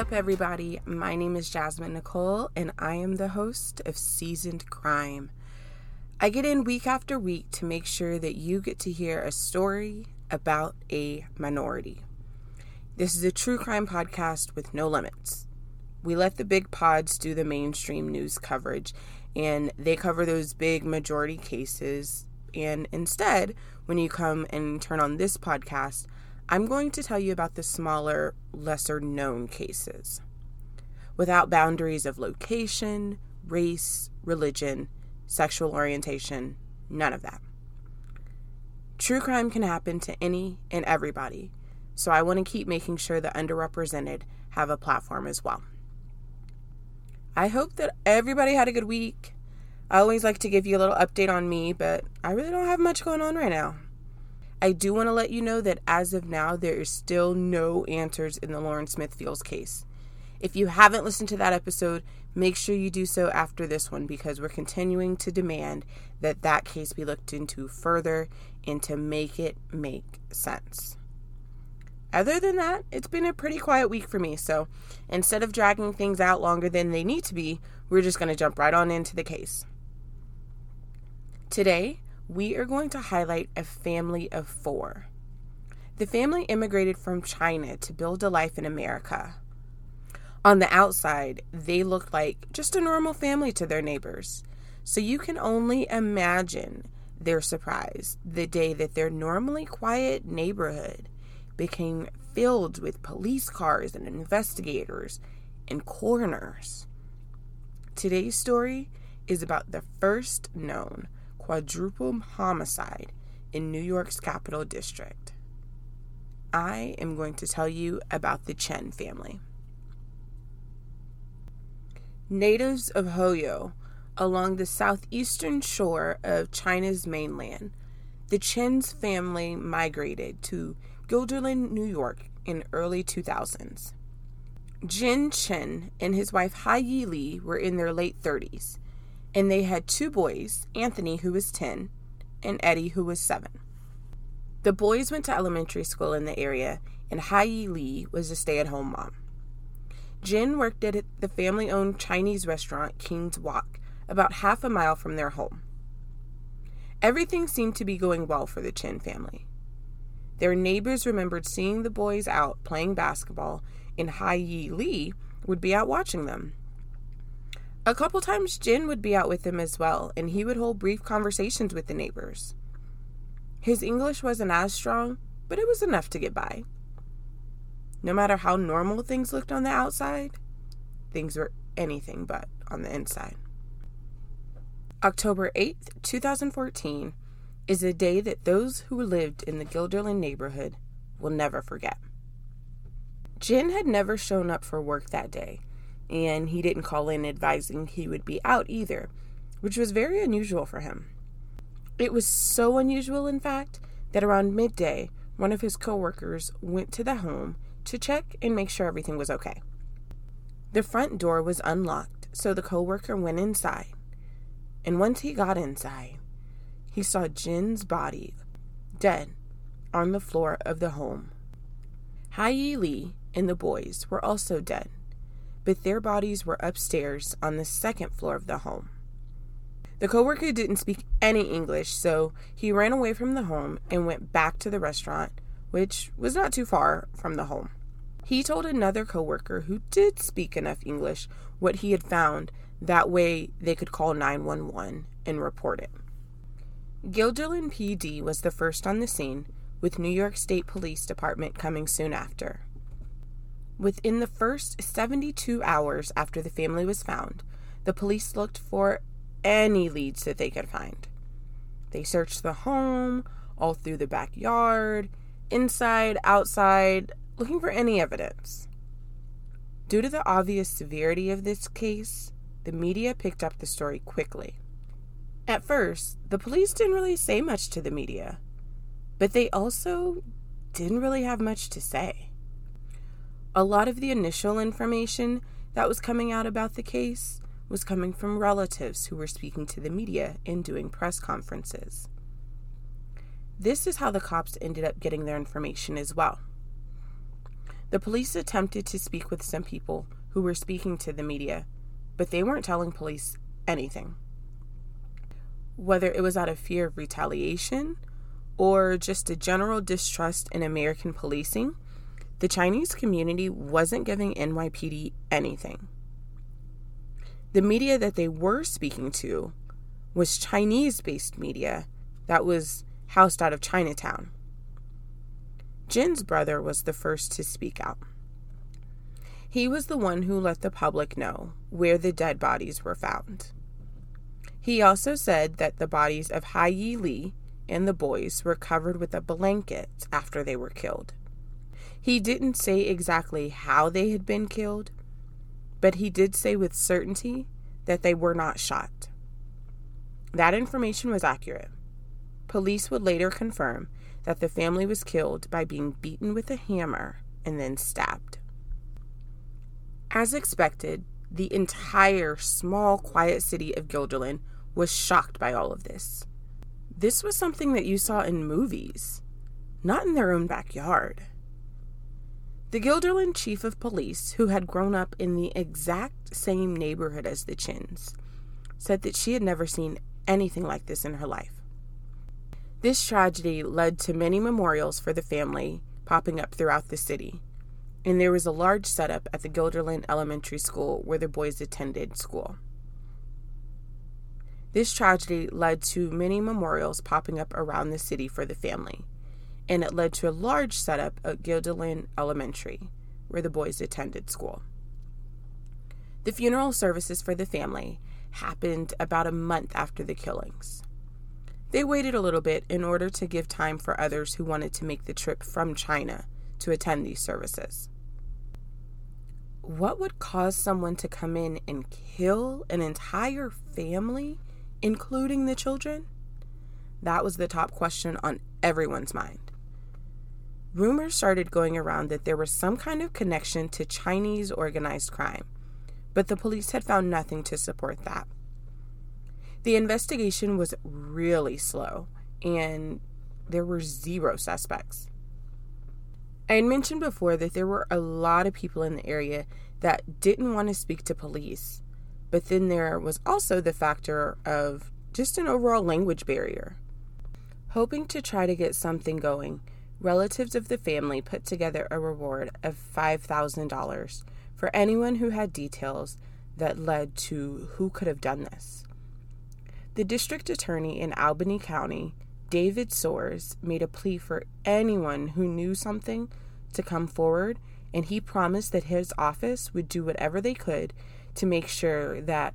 up, everybody? My name is Jasmine Nicole, and I am the host of Seasoned Crime. I get in week after week to make sure that you get to hear a story about a minority. This is a true crime podcast with no limits. We let the big pods do the mainstream news coverage, and they cover those big majority cases. And instead, when you come and turn on this podcast, I'm going to tell you about the smaller, lesser known cases. Without boundaries of location, race, religion, sexual orientation, none of that. True crime can happen to any and everybody, so I want to keep making sure the underrepresented have a platform as well. I hope that everybody had a good week. I always like to give you a little update on me, but I really don't have much going on right now. I do want to let you know that as of now, there is still no answers in the Lauren Smith Fields case. If you haven't listened to that episode, make sure you do so after this one because we're continuing to demand that that case be looked into further and to make it make sense. Other than that, it's been a pretty quiet week for me, so instead of dragging things out longer than they need to be, we're just going to jump right on into the case. Today, we are going to highlight a family of four. The family immigrated from China to build a life in America. On the outside, they looked like just a normal family to their neighbors. So you can only imagine their surprise the day that their normally quiet neighborhood became filled with police cars and investigators and coroners. Today's story is about the first known quadruple homicide in New York's Capital District. I am going to tell you about the Chen family. Natives of Hoyo, along the southeastern shore of China's mainland, the Chen's family migrated to Guilderland, New York in early 2000s. Jin Chen and his wife Hai Yi Li were in their late 30s and they had two boys Anthony, who was 10, and Eddie, who was 7. The boys went to elementary school in the area, and Hai Yi Li was a stay at home mom. Jin worked at the family owned Chinese restaurant King's Walk, about half a mile from their home. Everything seemed to be going well for the Chen family. Their neighbors remembered seeing the boys out playing basketball, and Hai Yi Li would be out watching them. A couple times, Jin would be out with them as well, and he would hold brief conversations with the neighbors. His English wasn't as strong, but it was enough to get by. No matter how normal things looked on the outside, things were anything but on the inside. October 8th, 2014, is a day that those who lived in the Guilderland neighborhood will never forget. Jin had never shown up for work that day, and he didn't call in advising he would be out either, which was very unusual for him. It was so unusual, in fact, that around midday, one of his coworkers went to the home to check and make sure everything was okay. The front door was unlocked, so the coworker went inside. And once he got inside, he saw Jin's body dead on the floor of the home. Hai Yi Li and the boys were also dead but their bodies were upstairs on the second floor of the home. The coworker didn't speak any English, so he ran away from the home and went back to the restaurant, which was not too far from the home. He told another coworker who did speak enough English what he had found, that way they could call 911 and report it. Guilderland PD was the first on the scene, with New York State Police Department coming soon after. Within the first 72 hours after the family was found, the police looked for any leads that they could find. They searched the home, all through the backyard, inside, outside, looking for any evidence. Due to the obvious severity of this case, the media picked up the story quickly. At first, the police didn't really say much to the media, but they also didn't really have much to say a lot of the initial information that was coming out about the case was coming from relatives who were speaking to the media and doing press conferences. This is how the cops ended up getting their information as well. The police attempted to speak with some people who were speaking to the media, but they weren't telling police anything. Whether it was out of fear of retaliation or just a general distrust in American policing, the Chinese community wasn't giving NYPD anything. The media that they were speaking to was Chinese based media that was housed out of Chinatown. Jin's brother was the first to speak out. He was the one who let the public know where the dead bodies were found. He also said that the bodies of Hai Yi Li and the boys were covered with a blanket after they were killed. He didn't say exactly how they had been killed, but he did say with certainty that they were not shot. That information was accurate. Police would later confirm that the family was killed by being beaten with a hammer and then stabbed. As expected, the entire small, quiet city of Guilderland was shocked by all of this. This was something that you saw in movies, not in their own backyard. The Guilderland chief of police, who had grown up in the exact same neighborhood as the Chins, said that she had never seen anything like this in her life. This tragedy led to many memorials for the family popping up throughout the city, and there was a large setup at the Guilderland Elementary School where the boys attended school. This tragedy led to many memorials popping up around the city for the family, and it led to a large setup at Guilderland Elementary, where the boys attended school. The funeral services for the family happened about a month after the killings. They waited a little bit in order to give time for others who wanted to make the trip from China to attend these services. What would cause someone to come in and kill an entire family including the children? That was the top question on everyone's mind. Rumors started going around that there was some kind of connection to Chinese organized crime, but the police had found nothing to support that. The investigation was really slow, and there were zero suspects. I had mentioned before that there were a lot of people in the area that didn't want to speak to police but then there was also the factor of just an overall language barrier. Hoping to try to get something going, relatives of the family put together a reward of $5,000 for anyone who had details that led to who could have done this. The district attorney in Albany County, David Soares, made a plea for anyone who knew something to come forward, and he promised that his office would do whatever they could to make sure that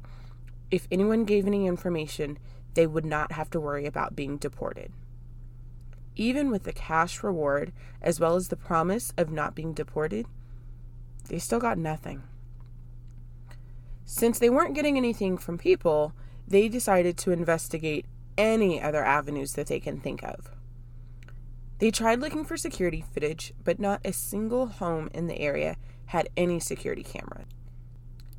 if anyone gave any information, they would not have to worry about being deported. Even with the cash reward, as well as the promise of not being deported, they still got nothing. Since they weren't getting anything from people, they decided to investigate any other avenues that they can think of. They tried looking for security footage, but not a single home in the area had any security camera.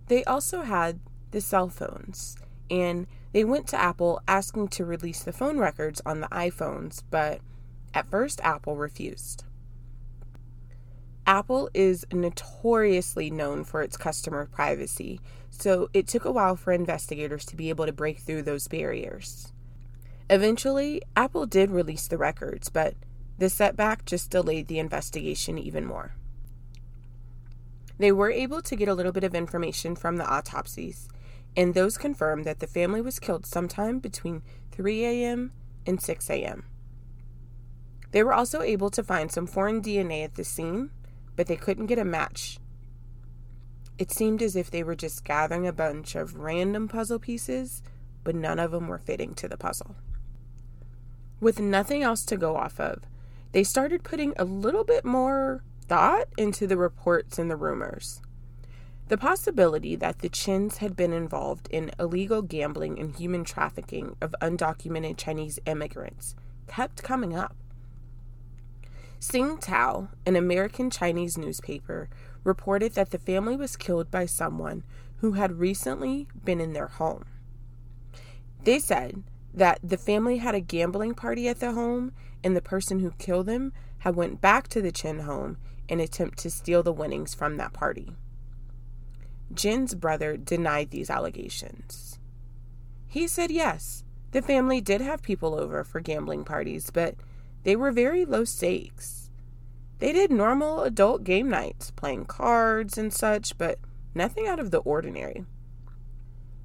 They also had the cell phones, and they went to Apple asking to release the phone records on the iPhones, but at first Apple refused. Apple is notoriously known for its customer privacy, so it took a while for investigators to be able to break through those barriers. Eventually, Apple did release the records, but the setback just delayed the investigation even more. They were able to get a little bit of information from the autopsies, and those confirmed that the family was killed sometime between 3 a.m. and 6 a.m. They were also able to find some foreign DNA at the scene, but they couldn't get a match. It seemed as if they were just gathering a bunch of random puzzle pieces, but none of them were fitting to the puzzle. With nothing else to go off of, they started putting a little bit more thought into the reports and the rumors. The possibility that the Chins had been involved in illegal gambling and human trafficking of undocumented Chinese immigrants kept coming up. Sing Tao, an American Chinese newspaper, reported that the family was killed by someone who had recently been in their home. They said that the family had a gambling party at the home and the person who killed them had went back to the Chin home in attempt to steal the winnings from that party. Jin's brother denied these allegations. He said yes, the family did have people over for gambling parties, but they were very low stakes. They did normal adult game nights, playing cards and such, but nothing out of the ordinary.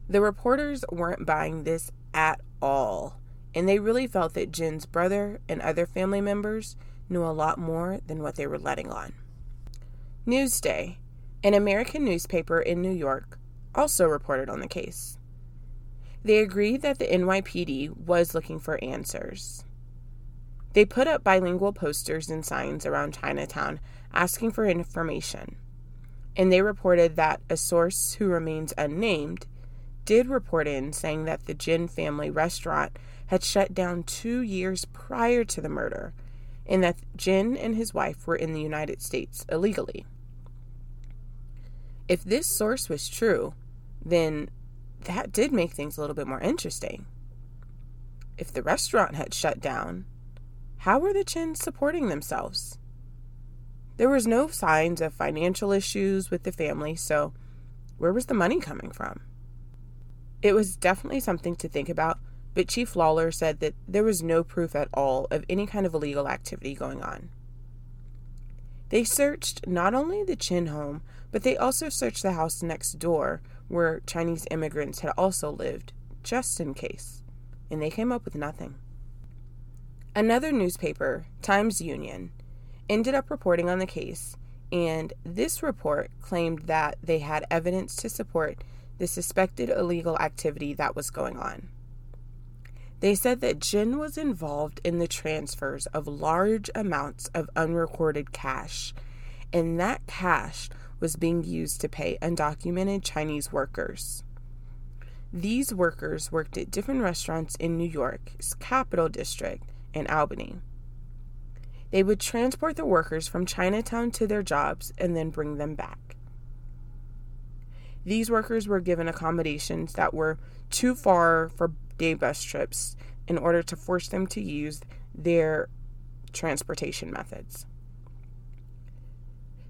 The reporters weren't buying this at all, and they really felt that Jen's brother and other family members knew a lot more than what they were letting on. Newsday, an American newspaper in New York, also reported on the case. They agreed that the NYPD was looking for answers. They put up bilingual posters and signs around Chinatown asking for information. And they reported that a source who remains unnamed did report in saying that the Jin family restaurant had shut down two years prior to the murder and that Jin and his wife were in the United States illegally. If this source was true, then that did make things a little bit more interesting. If the restaurant had shut down, how were the Chins supporting themselves? There was no signs of financial issues with the family, so where was the money coming from? It was definitely something to think about, but Chief Lawlor said that there was no proof at all of any kind of illegal activity going on. They searched not only the Chin home, but they also searched the house next door where Chinese immigrants had also lived, just in case, and they came up with nothing. Another newspaper, Times Union, ended up reporting on the case, and this report claimed that they had evidence to support the suspected illegal activity that was going on. They said that Jin was involved in the transfers of large amounts of unrecorded cash, and that cash was being used to pay undocumented Chinese workers. These workers worked at different restaurants in New York's Capital District and Albany. They would transport the workers from Chinatown to their jobs and then bring them back. These workers were given accommodations that were too far for day bus trips in order to force them to use their transportation methods.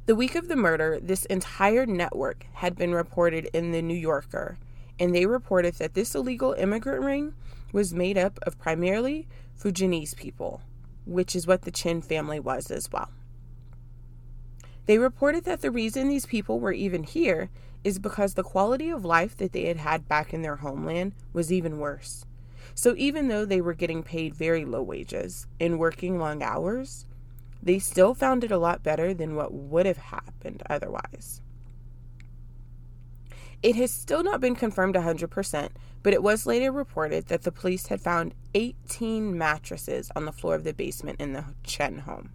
The week of the murder, this entire network had been reported in the New Yorker, and they reported that this illegal immigrant ring was made up of primarily Fujianese people, which is what the Chin family was as well. They reported that the reason these people were even here is because the quality of life that they had had back in their homeland was even worse. So even though they were getting paid very low wages and working long hours, they still found it a lot better than what would have happened otherwise. It has still not been confirmed 100%, but it was later reported that the police had found 18 mattresses on the floor of the basement in the Chen home.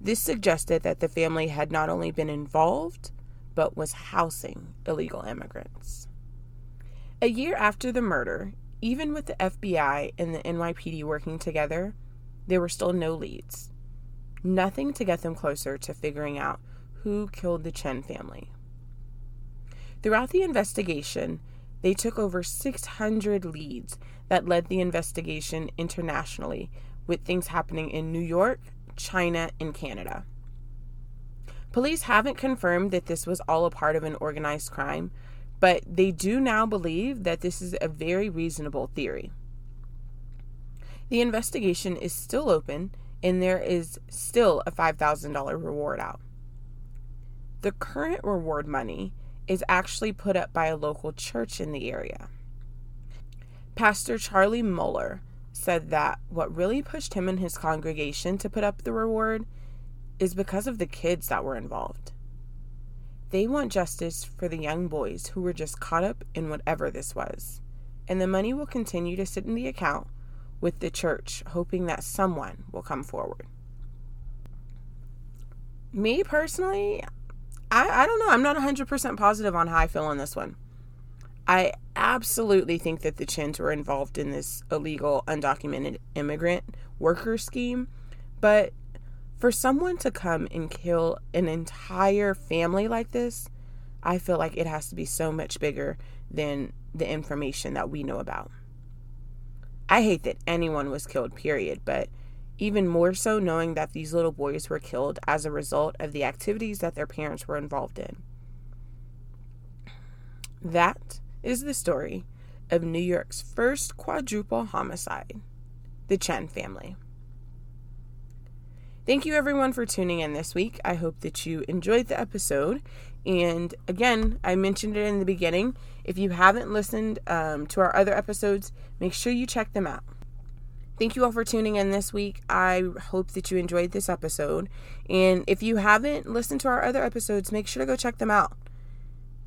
This suggested that the family had not only been involved, but was housing illegal immigrants. A year after the murder, even with the FBI and the NYPD working together, there were still no leads nothing to get them closer to figuring out who killed the Chen family. Throughout the investigation, they took over 600 leads that led the investigation internationally, with things happening in New York, China, and Canada. Police haven't confirmed that this was all a part of an organized crime, but they do now believe that this is a very reasonable theory. The investigation is still open and there is still a $5,000 reward out. The current reward money is actually put up by a local church in the area. Pastor Charlie Muller said that what really pushed him and his congregation to put up the reward is because of the kids that were involved. They want justice for the young boys who were just caught up in whatever this was, and the money will continue to sit in the account with the church, hoping that someone will come forward. Me personally, I, I don't know. I'm not 100% positive on how I feel on this one. I absolutely think that the Chins were involved in this illegal, undocumented immigrant worker scheme. But for someone to come and kill an entire family like this, I feel like it has to be so much bigger than the information that we know about. I hate that anyone was killed, period. But even more so knowing that these little boys were killed as a result of the activities that their parents were involved in. That is the story of New York's first quadruple homicide, the Chen family. Thank you everyone for tuning in this week. I hope that you enjoyed the episode. And again, I mentioned it in the beginning. If you haven't listened um, to our other episodes, make sure you check them out. Thank you all for tuning in this week. I hope that you enjoyed this episode. And if you haven't listened to our other episodes, make sure to go check them out.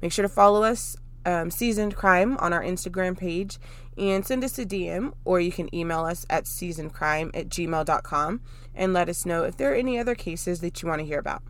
Make sure to follow us, um, Seasoned Crime, on our Instagram page and send us a DM or you can email us at seasonedcrime at gmail.com and let us know if there are any other cases that you want to hear about.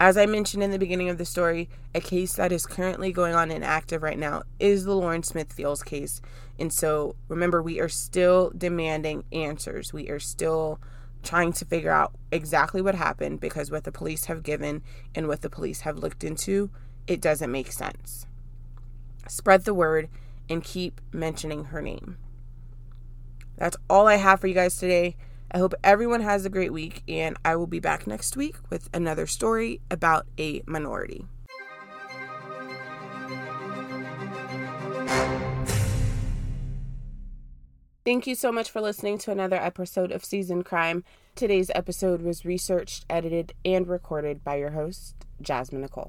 As I mentioned in the beginning of the story, a case that is currently going on and active right now is the Lauren Smith Fields case. And so remember, we are still demanding answers. We are still trying to figure out exactly what happened because what the police have given and what the police have looked into, it doesn't make sense. Spread the word and keep mentioning her name. That's all I have for you guys today. I hope everyone has a great week, and I will be back next week with another story about a minority. Thank you so much for listening to another episode of Season Crime. Today's episode was researched, edited, and recorded by your host, Jasmine Nicole.